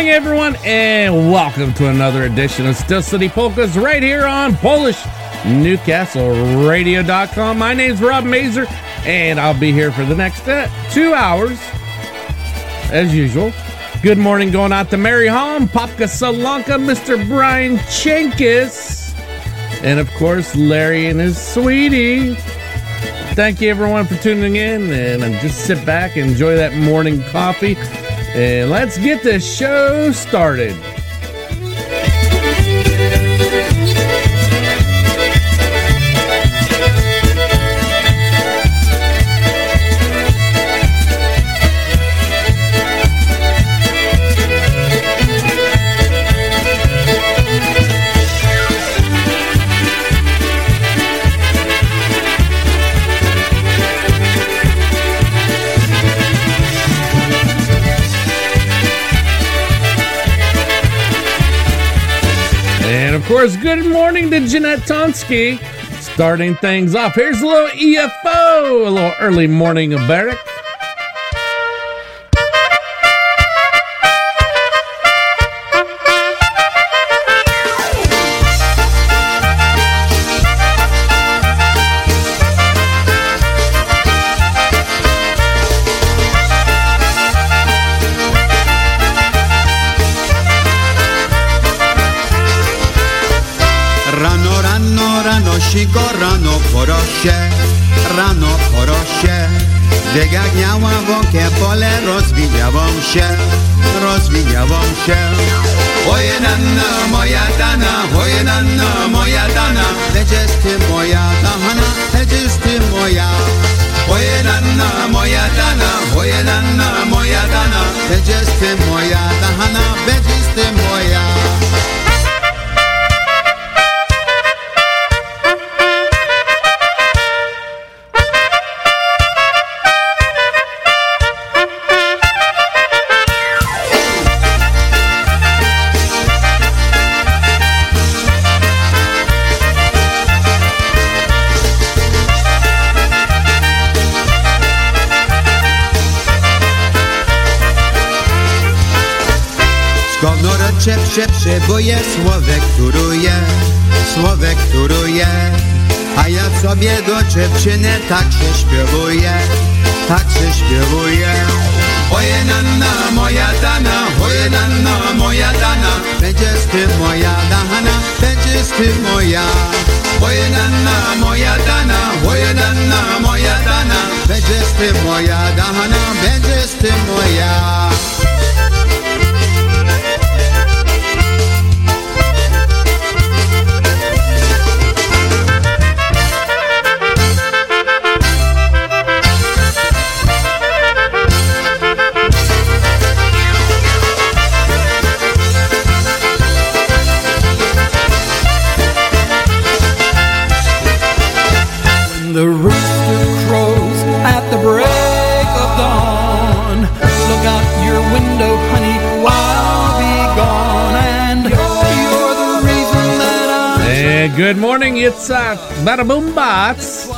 morning, everyone, and welcome to another edition of Steel City Polkas right here on Polish Newcastle Radio.com. My name's Rob Mazur, and I'll be here for the next uh, two hours, as usual. Good morning going out to Mary Holm, Popka Salanka, Mr. Brian Chenkis, and of course, Larry and his sweetie. Thank you, everyone, for tuning in, and just sit back and enjoy that morning coffee. And let's get the show started. Course, good morning to Jeanette Tonsky. Starting things off, here's a little EFO, a little early morning oberek. Rano, rano, sigo, rano, porosie, rano, porosie. Wyganiałam wąkie pole, rozwijałam się, rozwijałam się. Oje nanna, moja dana, oje nanna, moja dana, będziesz ty moja dana, będziesz ty moja. Oje nanna, moja dana, oje nanna, moja dana, będziesz ty moja dana, będziesz ty moja. Skownorecze przeprzebuję słowek turuje, słowek turuje A ja sobie do dziewczyny tak się śpiewuję, tak się śpiewuję. Oje nanna moja dana, oje nanna moja dana. Będziesz ty moja dana, będziesz ty moja. Oje nanna moja dana, oje nanna moja dana. Będziesz ty moja dana, będziesz ty moja it's uh, Bada Boom Bots.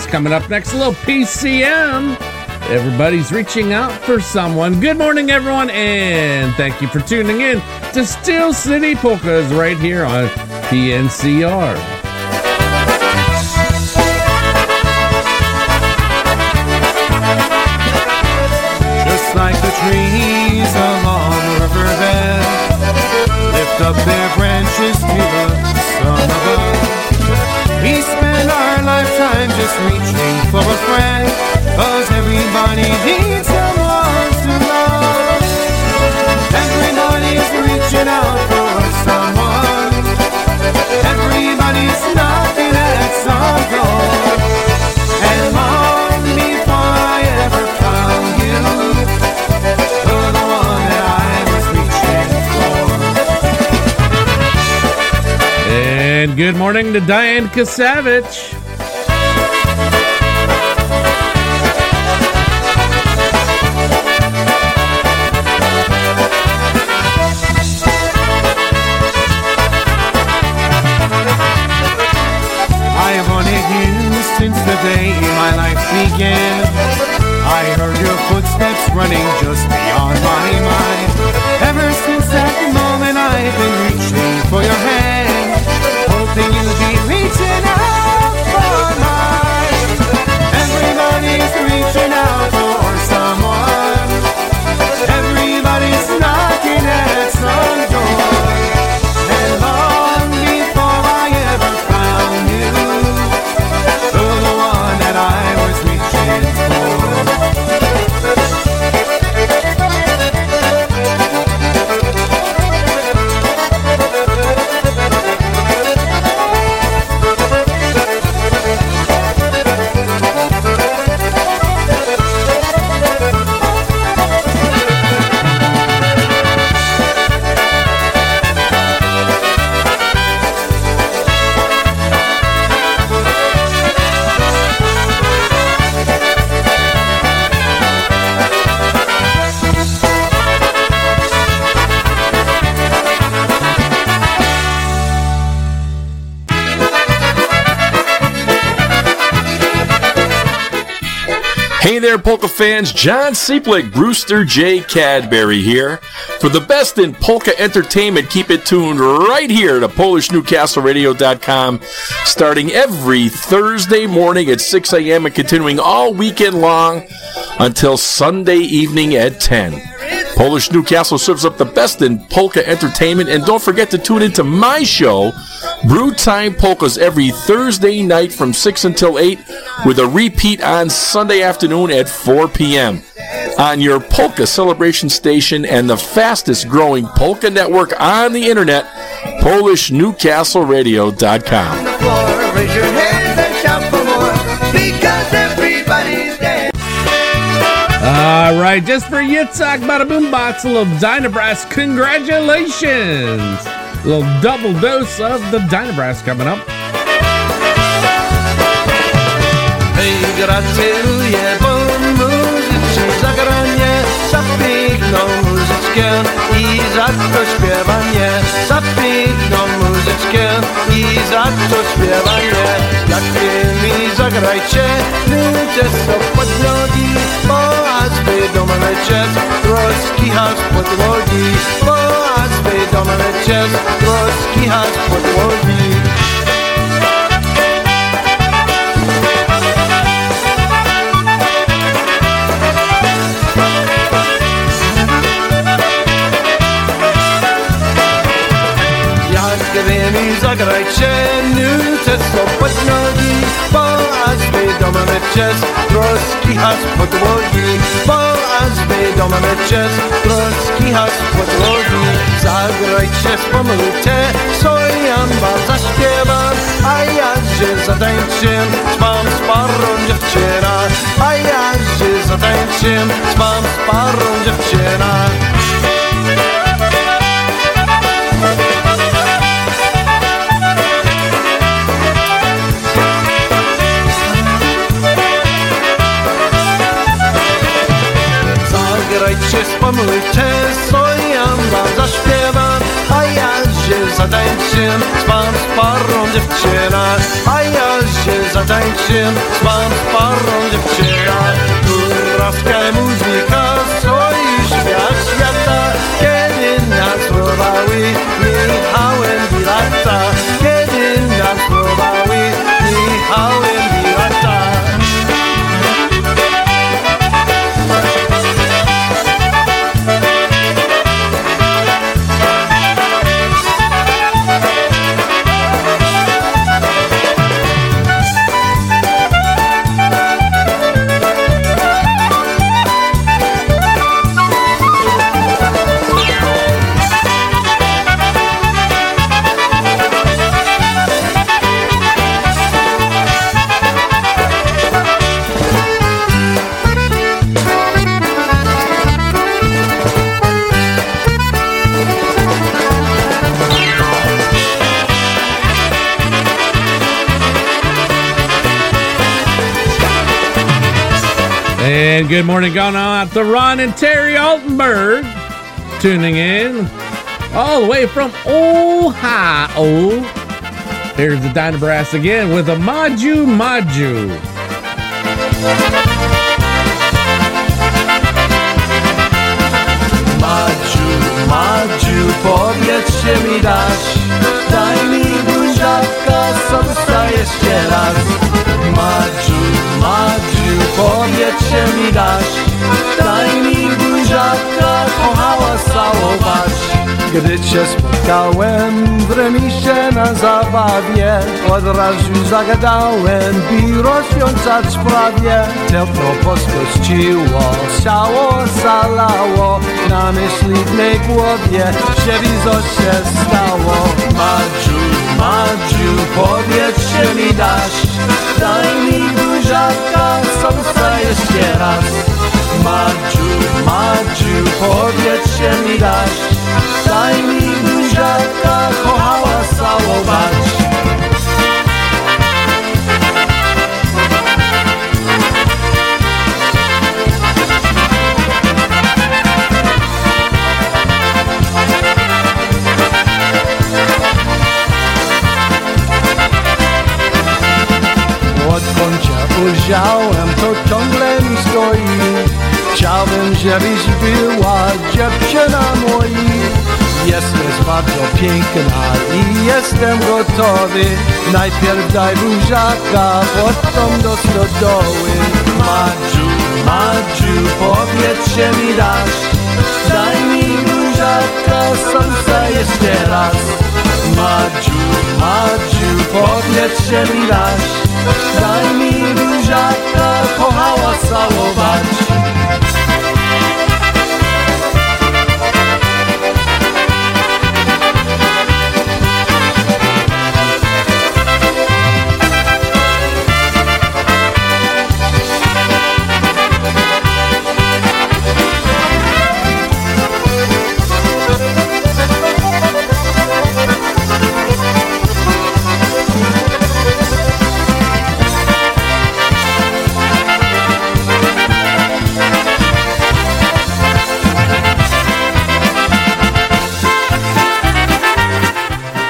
Coming up next, a little PCM. Everybody's reaching out for someone. Good morning, everyone, and thank you for tuning in to Steel City Polkas right here on PNCR. Just like the trees along the riverbed lift up their branches to just reaching for a friend, cause everybody needs someone to love. Everybody's reaching out for someone. Everybody's knocking at some door. And long before I ever found you. And good morning to Diane Kasavich. I heard your footsteps running just beyond my mind. There, polka fans. John Seeplick, Brewster J. Cadbury here. For the best in polka entertainment, keep it tuned right here to PolishNewcastleRadio.com, starting every Thursday morning at 6 a.m. and continuing all weekend long until Sunday evening at 10. Polish Newcastle serves up the best in polka entertainment, and don't forget to tune into my show, Brew Time Polkas, every Thursday night from 6 until 8, with a repeat on Sunday afternoon at 4 p.m. On your polka celebration station and the fastest growing polka network on the internet, PolishNewcastleRadio.com. the floor. Raise your hands and shout for more because everybody's dancing. All right, just for Yitzhak Bada Boom Box, a little Dynabrass. Congratulations! Little double dose of the Dynabrass coming up. Muzycznie zagranie Za piękną muzyczkę i za to śpiewanie. Za piękną muzyczkę i za to śpiewanie. Jak mi zagrajcie, pod nogi Bo aż troski by do czas, troski has podłogi Jak wy mi zagrajcie, nuce są troski has podłogi Bo aż wy do mnie czas, troski has podłogi Zagrajcie, spomnijcie, co ja wam zaśpiewam A ja się zatańczę, mam z parą dziewczyna A ja się zatańczę, mam z parą dziewczyna Zagrajcie, spomnijcie, co ja wam zaśpiewam A ja się zatańczę, z wam z parą dziewczyna. A ja się zatańczym z fanfarą dziewczyna. Kurowska muzyka, co i świat świata. Kiedy nas słowały, Michałem And good morning, going on out to Ron and Terry Altenberg tuning in all the way from Ohio. Here's the Dynabrass again with a Maju Maju. Powiedzcie mi dasz Daj mi buziaka, sobie jeszcze raz? Madziu, Madziu, powiedzcie mi dasz. Daj mi buziaka, kochała całować Gdy cię spotkałem w remisie na zabawie Od razu zagadałem, by rozwiązać sprawie Tepło poskościło, ciało zalało Na myśli w mej głowie, żeby coś się stało. Madziu, Madziu, powiedzcie mi dasz. Daj mi buziaka, sobie jeszcze raz. Madziu, Madziu, powiedzcie mi dasz. Daj mi buziaka, kochała całować ujrzałem, to ciągle mi stoi. Chciałbym, żebyś była dziewczyna moja Jesteś bardzo piękna i jestem gotowy. Najpierw daj buziaka, potem do stodoły. Madziu, Madziu, powiedzcie mi dasz. Daj mi buziaka, sąsa jeszcze raz. Madziu, Madziu, powiedzcie mi dasz. Daj mi buziaka, kochała całować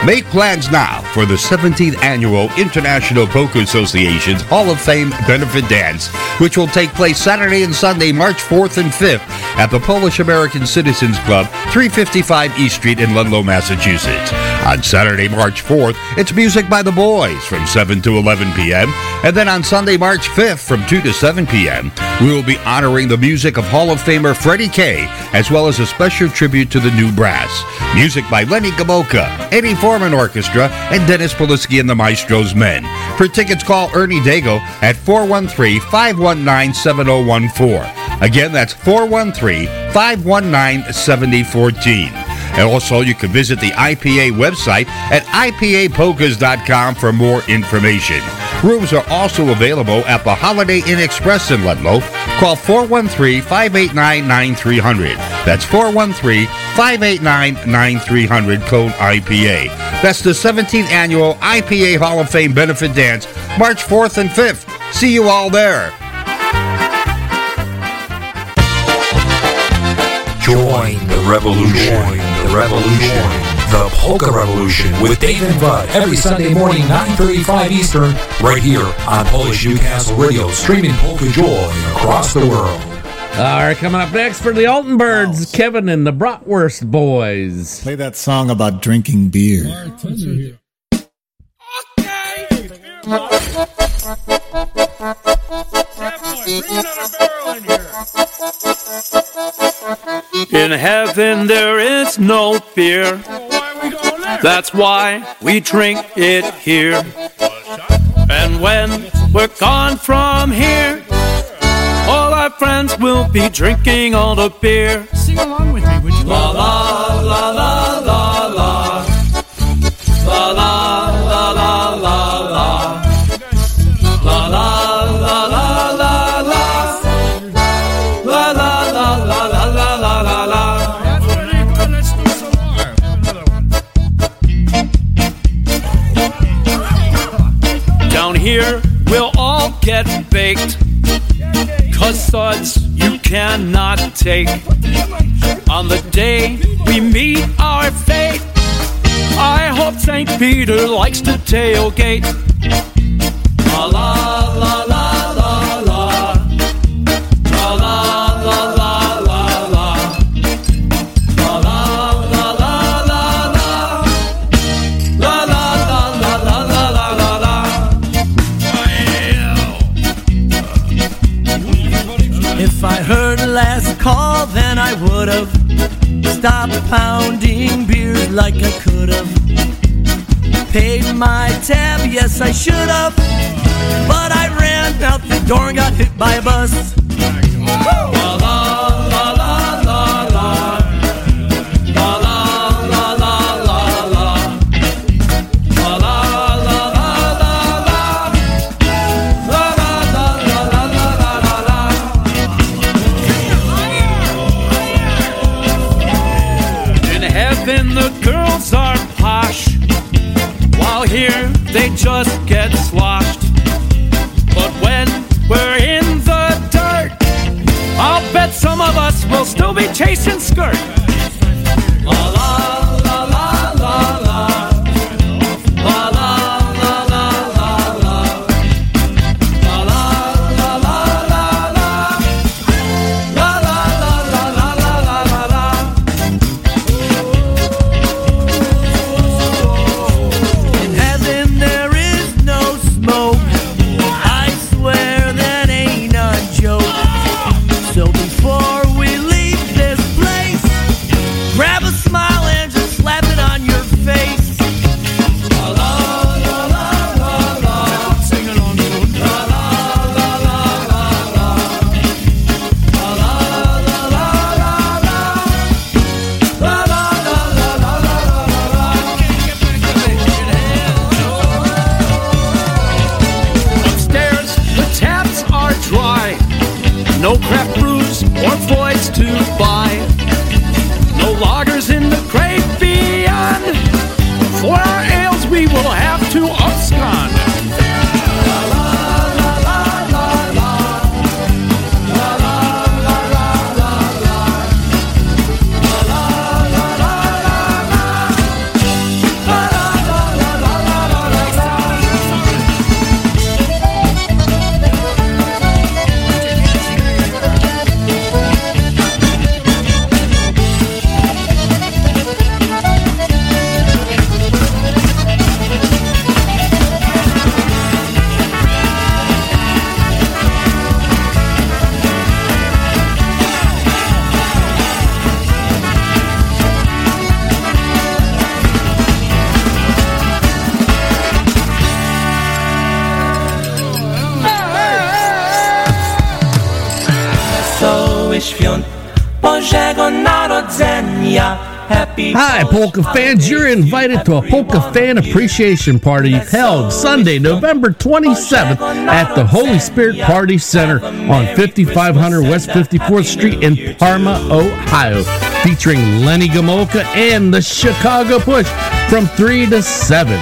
Make plans now for the 17th Annual International Polka Association's Hall of Fame Benefit Dance, which will take place Saturday and Sunday, March 4th and 5th at the Polish American Citizens Club, 355 East Street in Ludlow, Massachusetts. On Saturday, March 4th, it's music by the boys from 7 to 11 p.m. And then on Sunday, March 5th from 2 to 7 p.m., we will be honoring the music of Hall of Famer Freddie Kay, as well as a special tribute to the new brass. Music by Lenny Gomulka, Eddie Forman Orchestra, and Dennis Polisky and the Maestro's Men. For tickets, call Ernie Dago at 413-519-7014. Again, that's 413-519-7014. And also, you can visit the IPA website at IPAPolkas.com for more information. Rooms are also available at the Holiday Inn Express in Ludlow. Call 413-589-9300. That's 413-589-9300, code IPA. That's the 17th annual IPA Hall of Fame benefit dance, March 4th and 5th. See you all there. Join the revolution. Join the revolution. The Polka Revolution with Dave and Bud every Sunday morning, 9.35 Eastern, right here on Polish Newcastle Radio, streaming Polka Joy across the world. All right, coming up next for the Altenbergs, Kevin and the Bratwurst Boys. Play that song about drinking beer. Okay! In heaven there is no fear. That's why we drink it here. And when we're gone from here, all our friends will be drinking all the beer. Sing along with me, would you? La la la la la la. Get baked. Cause suds you cannot take. On the day we meet our fate, I hope St. Peter likes to tailgate. La la la la la. Like I could have. Paid my tab, yes, I should polka fans. You're invited to a polka fan appreciation party held Sunday, November 27th at the Holy Spirit Party Center on 5500 West 54th Street in Parma, Ohio, featuring Lenny Gomulka and the Chicago Push from 3 to 7.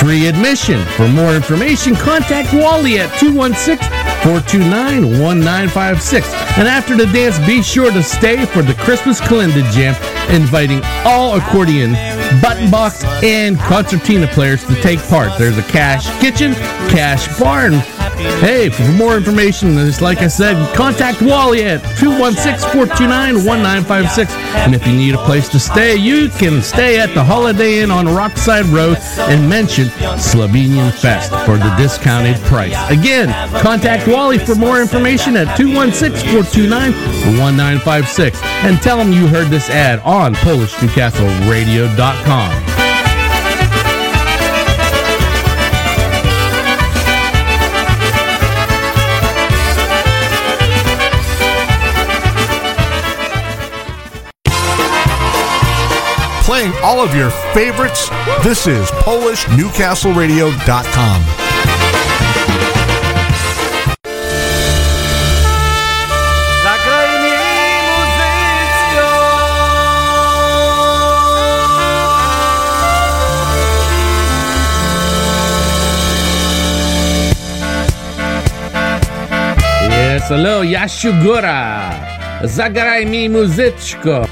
Free admission. For more information, contact Wally at 216 429 1956. And after the dance, be sure to stay for the Christmas Calendar Jam, inviting all accordion button box, and concertina players to take part. There's a cash kitchen, cash barn. Hey, for more information, just like I said, contact Wally at 216-429-1956. And if you need a place to stay, you can stay at the Holiday Inn on Rockside Road and mention Slovenian Fest for the discounted price. Again, contact Wally for more information at 216-429-1956 and tell him you heard this ad on PolishNewcastleRadio.com. Playing all of your favorites, this is PolishNewcastleRadio.com. Yes, hello, Yashugura. Zagraj mi muzyczko.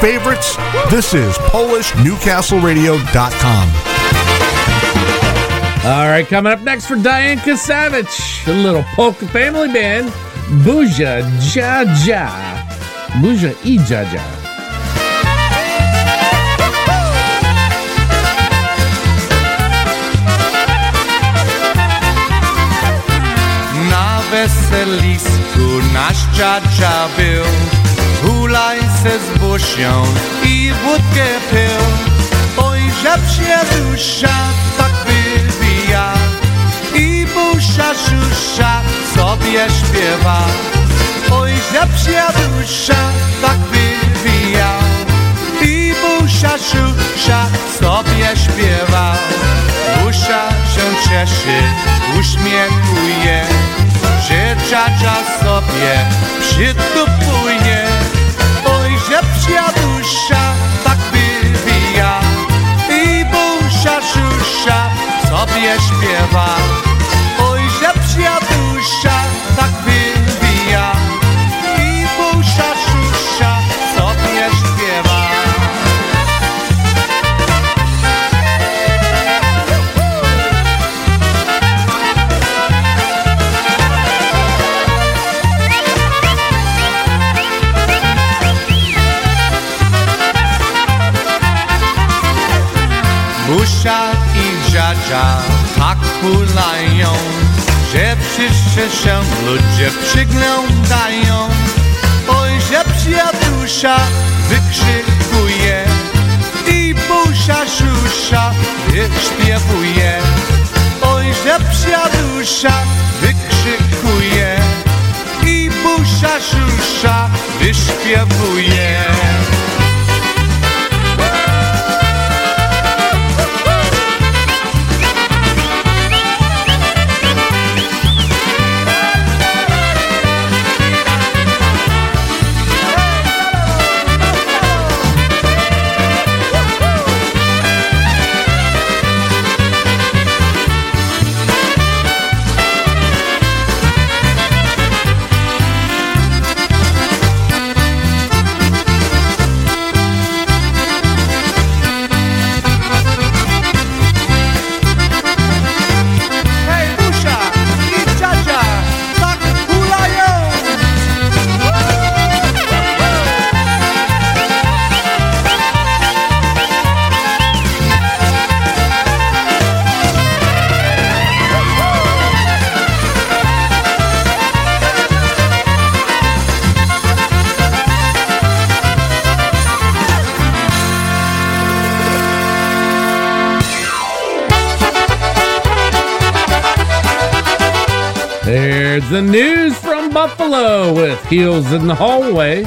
Favorites, this is PolishNewcastleRadio.com. All right, coming up next for Diane Kasavich, a little polka family band, Buja Jaja. Buja i Jaja. weselisku nasz dziadzia był. Hulaj se z busią i wódkę pił. Oj, żebsie dusza tak wybija i busza szusza sobie śpiewa. Oj, żebsie dusza tak wybija i busza szusza sobie śpiewa. Busza się cieszy, uśmiechuje, że dziadzia sobie przytupuje. Jadusia tak wywija i busia siusia sobie śpiewa. się ludzie przyglądają. Ojże przyjadusza wykrzykuje I busza szusza wyśpiewuje. Ojże przyjadusza wykrzykuje I busza szusza wyśpiewuje. The news from Buffalo with Heels in the Hallway.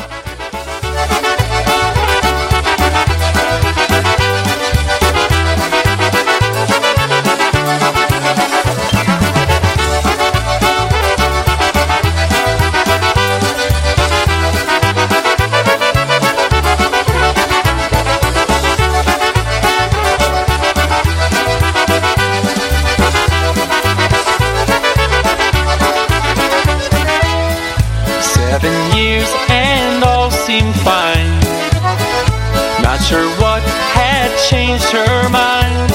Changed her mind.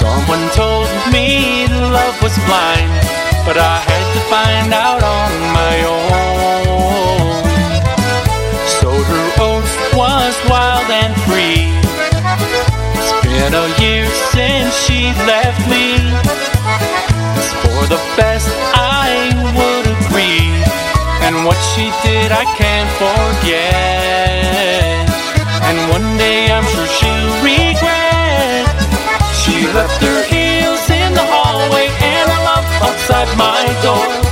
Someone told me love was blind, but I had to find out on my own. Sowed her oats, was wild and free. It's been a year since she left me. It's for the best, I would agree. And what she did, I can't forget. And one day I'm sure she'll regret. She left her heels in the hallway and her love outside my door.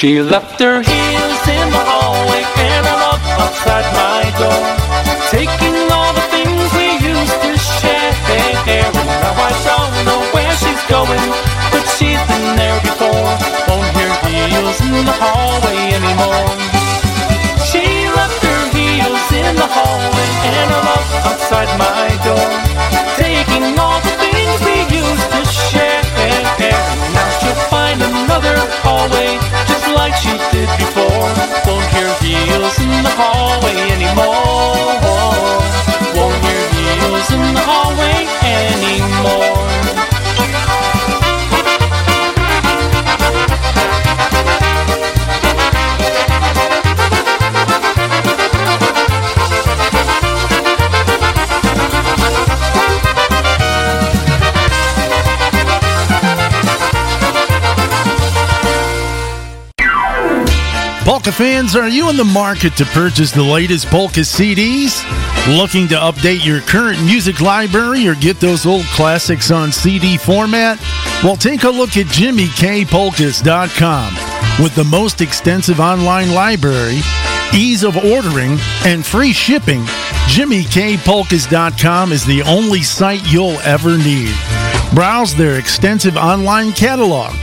She left her heels in the hallway and her love outside my door. Taking all the things we used to share. And now I don't know where she's going, but she's been there before. Won't hear heels in the hallway anymore. The hallway anymore. Won't hear heels in the hallway anymore. Polka fans, are you in the market to purchase the latest polka CDs? Looking to update your current music library or get those old classics on CD format? Well, take a look at JimmyKPolkas.com. With the most extensive online library, ease of ordering, and free shipping, JimmyKPolkas.com is the only site you'll ever need. Browse their extensive online catalog.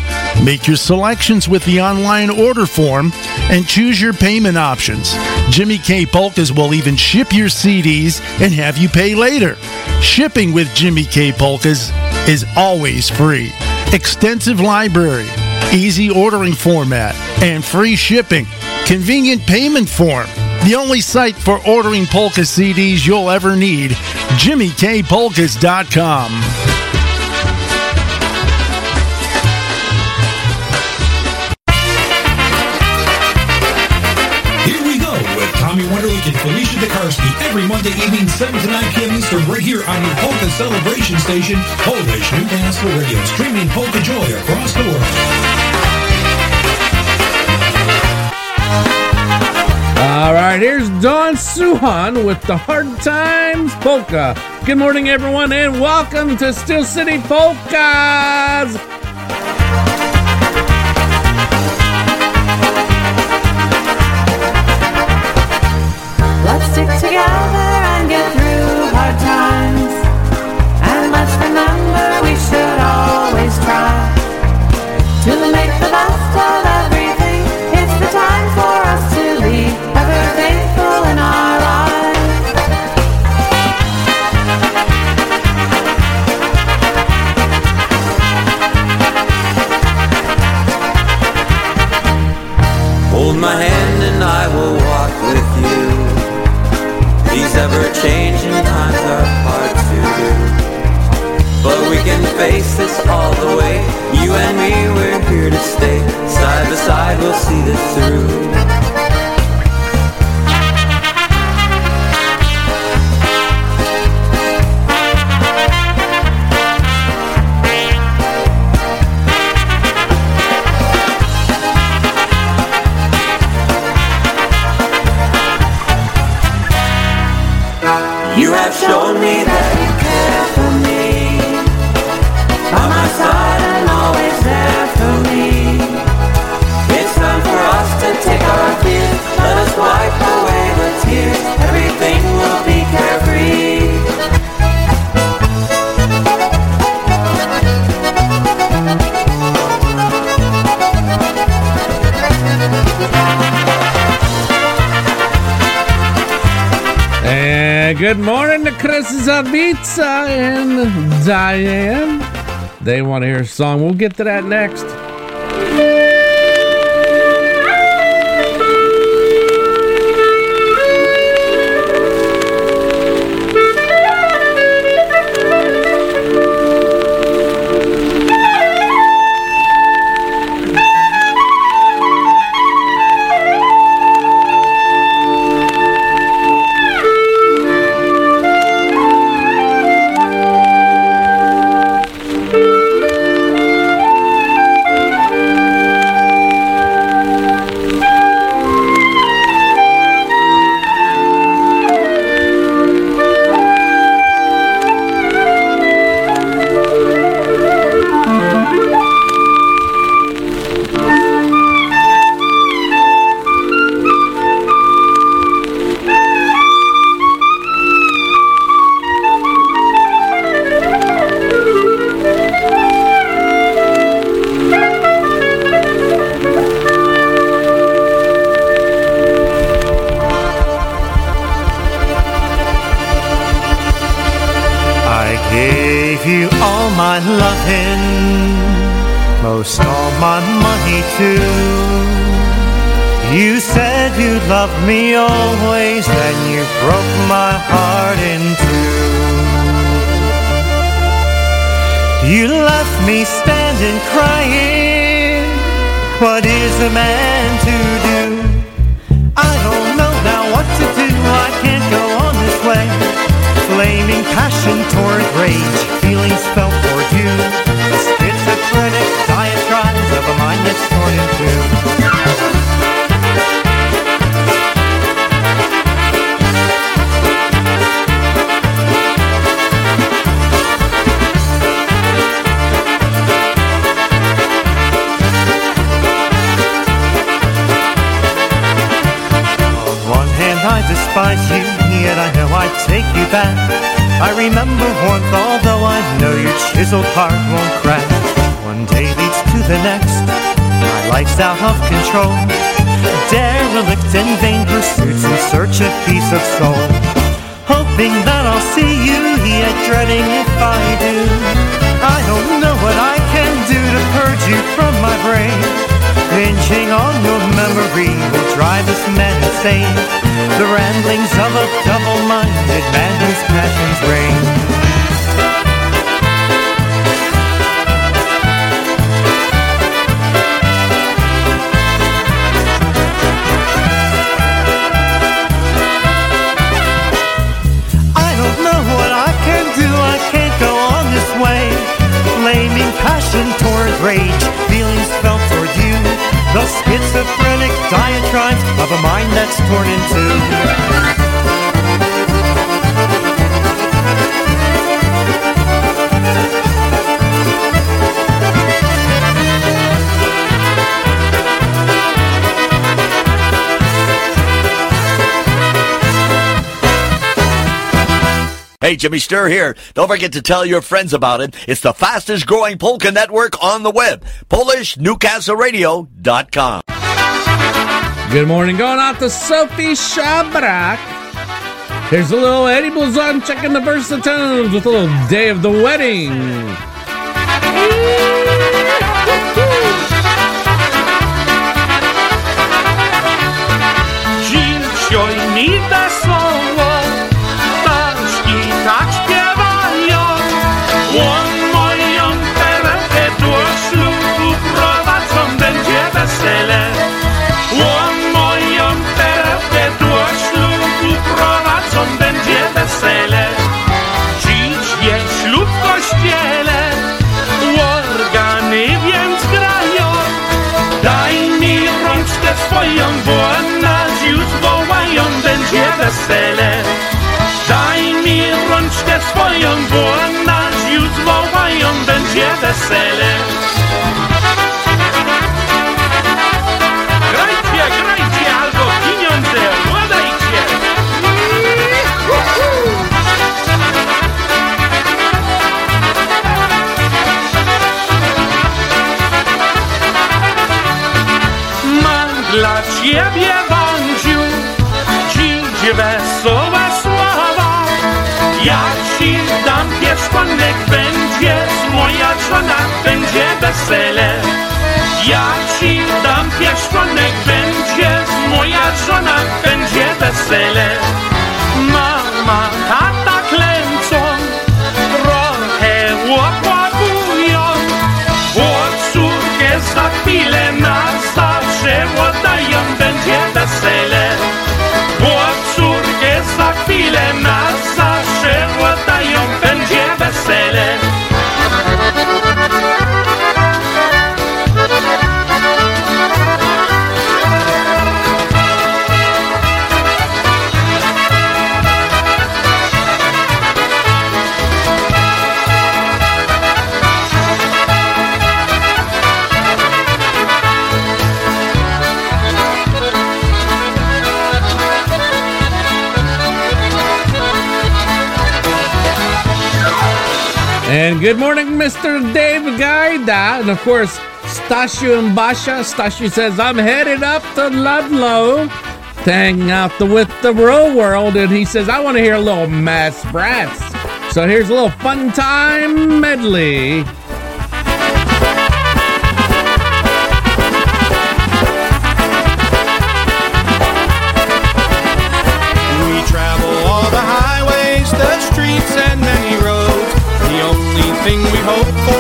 Make your selections with the online order form and choose your payment options. Jimmy K Polkas will even ship your CDs and have you pay later. Shipping with Jimmy K Polkas is always free. Extensive library, easy ordering format, and free shipping. Convenient payment form. The only site for ordering polka CDs you'll ever need. JimmyKPolkas.com. every Monday evening, 7 to 9 p.m. Eastern, right here on your Polka Celebration Station, Polish Newcastle Radio, streaming Polka Joy across the world. All right, here's Don Suhan with the Hard Times Polka. Good morning, everyone, and welcome to Steel City Polkas. Side, we'll see this through. Zavitsa and Diane. They want to hear a song. We'll get to that next. Out of control. Derelict in vain pursuits in search of peace of soul. Hoping that I'll see you, yet dreading if I do. I don't know what I can do to purge you from my brain. Binging on your memory will drive this man insane. The ramblings of a double-minded man that's torn in two. Hey, Jimmy Sturr here. Don't forget to tell your friends about it. It's the fastest growing polka network on the web. PolishNewcastleRadio.com. Good morning, going out to Sophie Shabrak. Here's a little Eddie Blazonczyk and the versatones with a little Day of the Wedding. And good morning, Mr. Dave Gaida. And of course, Stashu and Basha. Stashu says, I'm headed up to Ludlow to hang out the, with the real world. And he says, I want to hear a little mass brass. So here's a little fun time medley. hope for.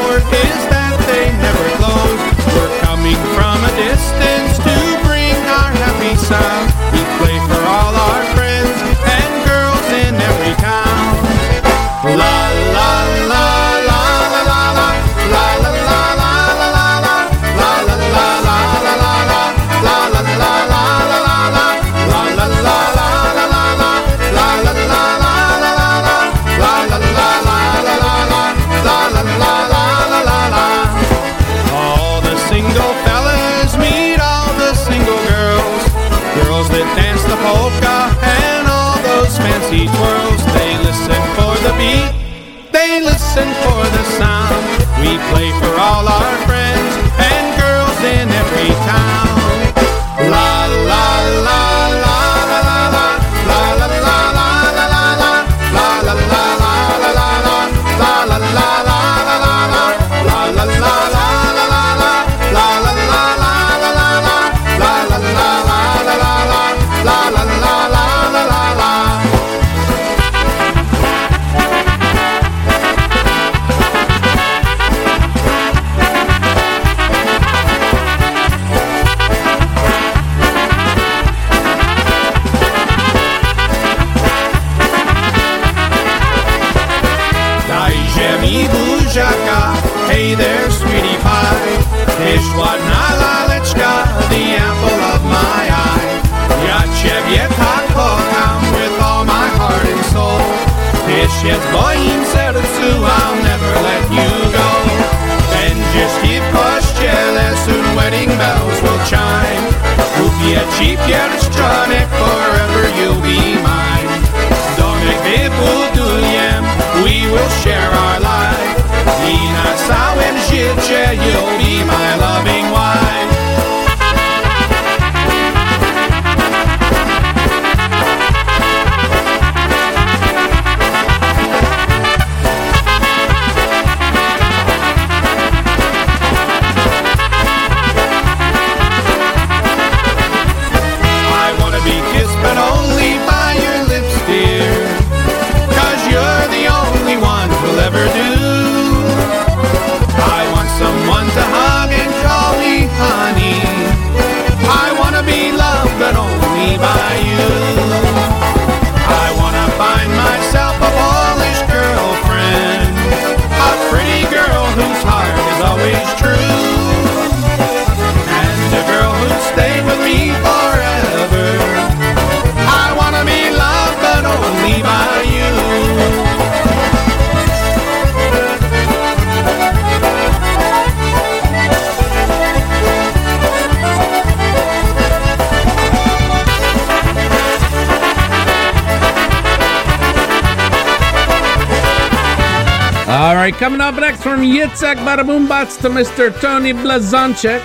Coming up next from Yitzhak Baraboombats to Mr. Tony Blazonczyk.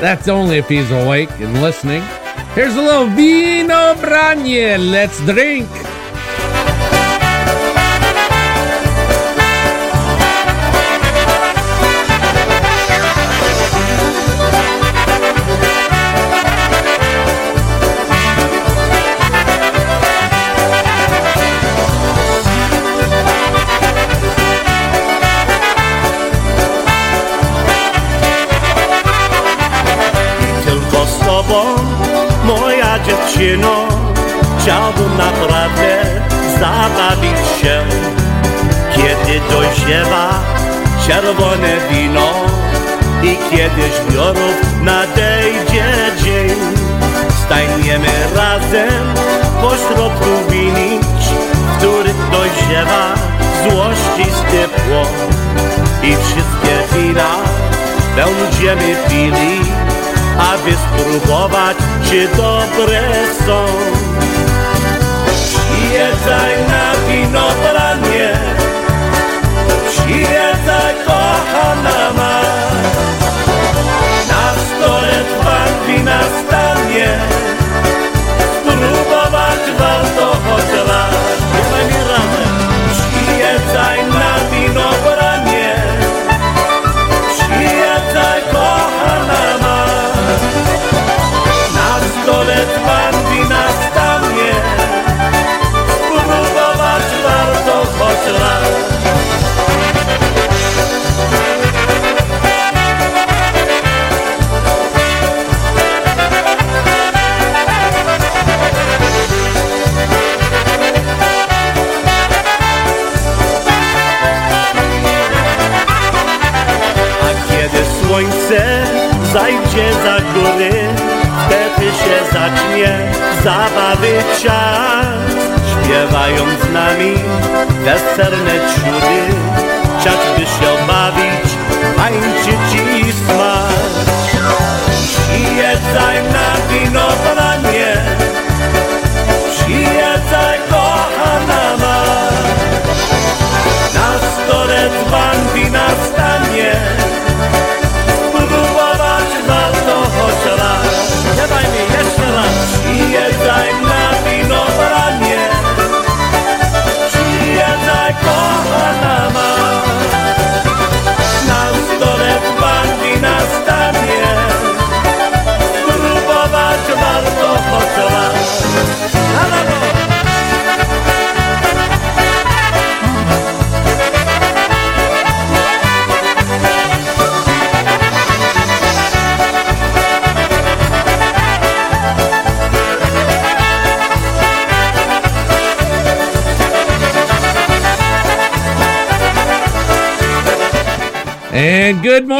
That's only if he's awake and listening. Here's a little Winobranie. Let's drink. dziewczyno, chciałbym naprawdę zabawić się. Kiedy dojrzewa czerwone wino i kiedyś biorów nadejdzie dzień, staniemy razem pośrodku rubinicz, w których dojrzewa złościsty płot i wszystkie wina będziemy pili a więc spróbować czy dobre są. Przyjeżdżaj na winobranie, przyjeżdżaj kochana ma. Na stole pan wina stanie, spróbować warto choć raz. Przyjeżdżaj na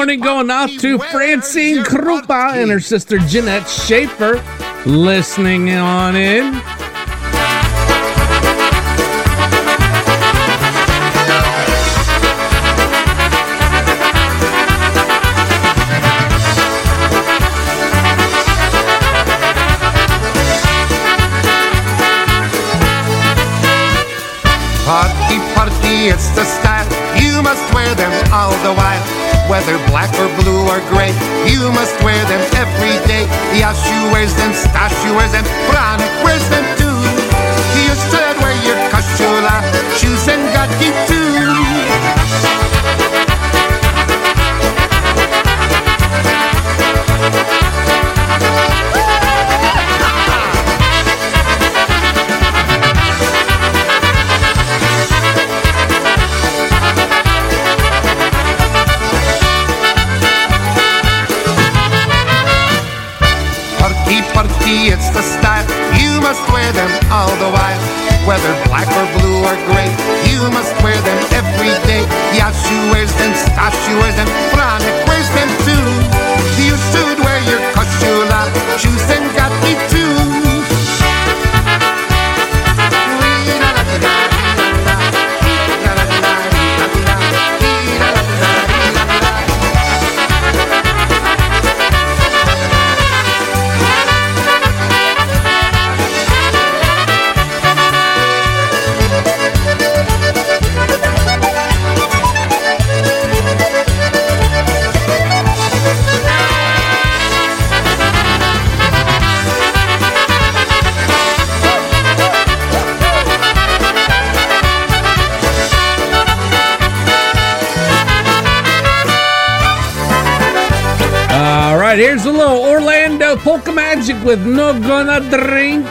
morning going out to Francine Krupa and her sister Jeanette Schaefer listening on in. Party, party, it's the style. Wear them all the while. Whether black or blue or gray, you must wear them every day. Yashu wears them, Stashu wears them, Branik wears them too. You should wear your kashula, shoes All right, here's a little Orlando Polka Magic with No Gonna Drink.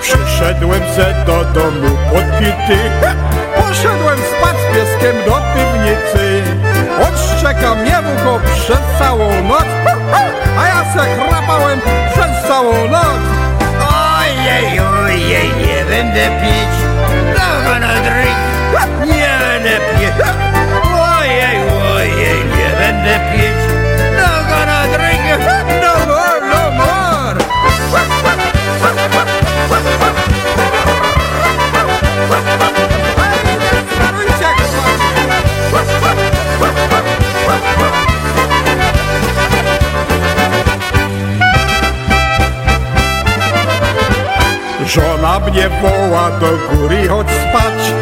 Przyszedłem se do domu podpity Poszedłem spać z pieskiem do piwnicy. On szczeka mnie ucho przez całą noc. A ja se chrapałem przez całą noc. Ojej, ojej, nie będę pić No gonna drink. Nie będę pić Żona mnie woła do góry, chodź spać.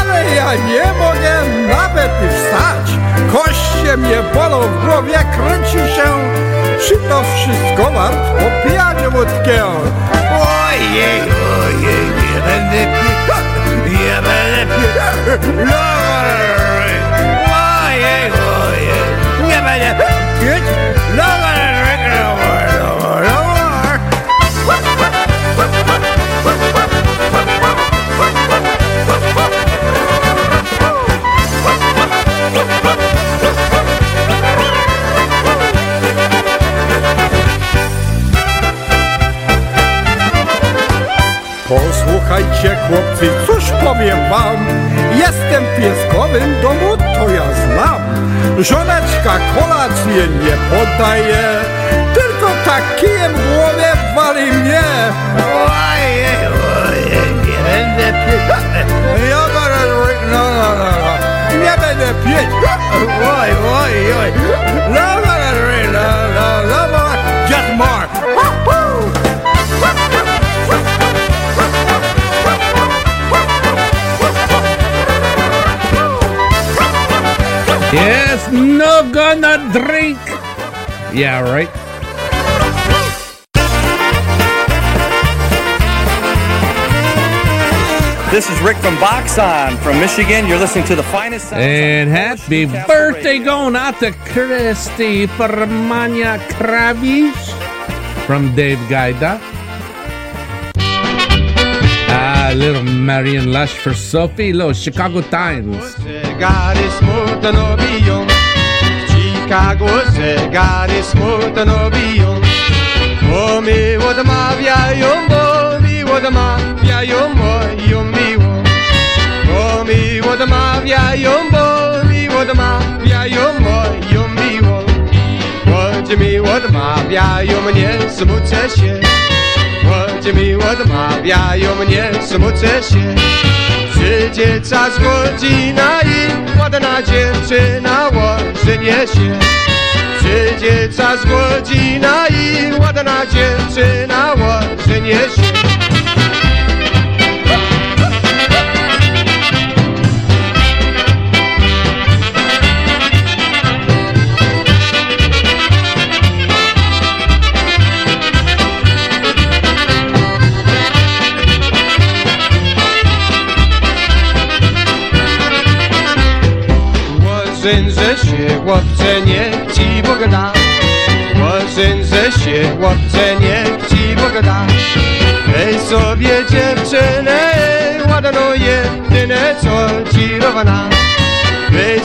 Ale ja nie mogę nawet wstać. Koście mnie bolą, w głowie kręci się. Czy to wszystko wart opijanie wódkę? Ojej, ojej, nie będę pić Nie będę drink Ojej, ojej, nie będę pić Posłuchajcie chłopcy, cóż powiem wam Jestem pieskowym domu, to ja znam Żoneczka kolację nie podaje Tylko takijem w głowie wali mnie Ojej, ojej, nie będę pić Ja będę, no, no, no, no Nie będę pić Oj, oj, oj No, no, no, no, no, no, no Just more Woo-hoo! Yes, no gonna drink. Yeah, right. This is Rick from Boxon from Michigan. You're listening to the finest And happy birthday going out to Christy Fermania Kravish from Dave Gaida. Ah, little Marion Lush for Sophie, little Chicago Times. Zegary smutno biją W Chicago zegary smutno biją Bo mi odmawiają, bo mi odmawiają moją miłą Bo mi odmawiają, bo mi odmawiają moją miłą Choć mi odmawiają, nie smucę się. Choć mi odmawiają, nie smucę się Przyjdzie czas godzina i ładna dziewczyna ożenie się. Przyjdzie czas godzina i ładna dziewczyna ożenie się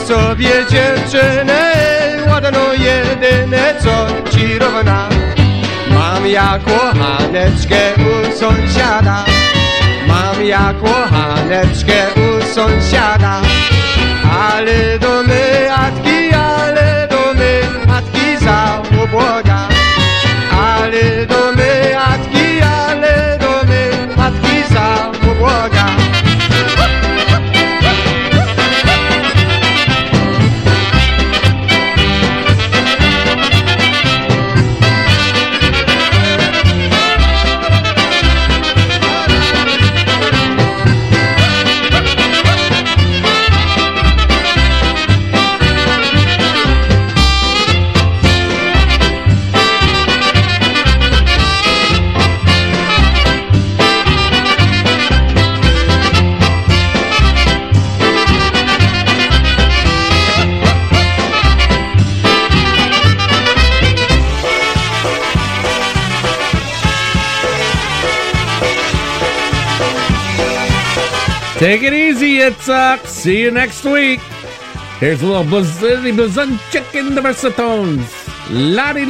sobie dziewczynę ładną jedyne co ci równa. Mam ja kochaneczkę u sąsiada. Mam ja kochaneczkę u sąsiada. Ale do my Take it easy, it sucks. Uh, see you next week. Here's a little Blazzy Blazonczyk and the versatones. Lottie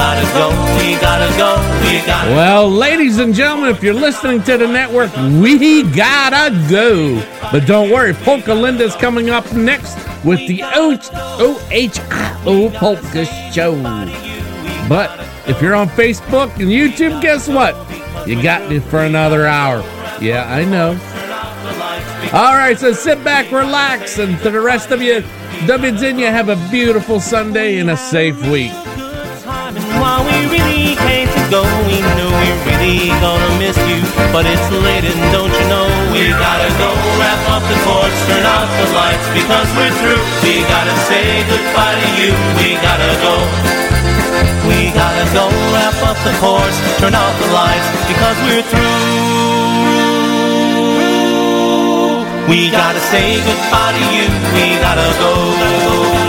gotta go. We gotta go. We gotta Well, ladies and gentlemen, if you're listening to the network, we gotta go. But don't worry, Polka Linda's coming up next with the OHIO Polka Show. But if you're on Facebook and YouTube, guess what? You got me for another hour. Yeah, I know. All right, so sit back, relax, and to the rest of you, WZinia, have a beautiful Sunday and a safe week. We really to go, we know we're really gonna miss you. But it's late and don't you know we gotta go wrap up the torch, turn off the lights because we're through. We gotta say goodbye to you. We gotta go. We gotta go wrap up the course, turn off the lights because we're through. We gotta say goodbye to you. We gotta go.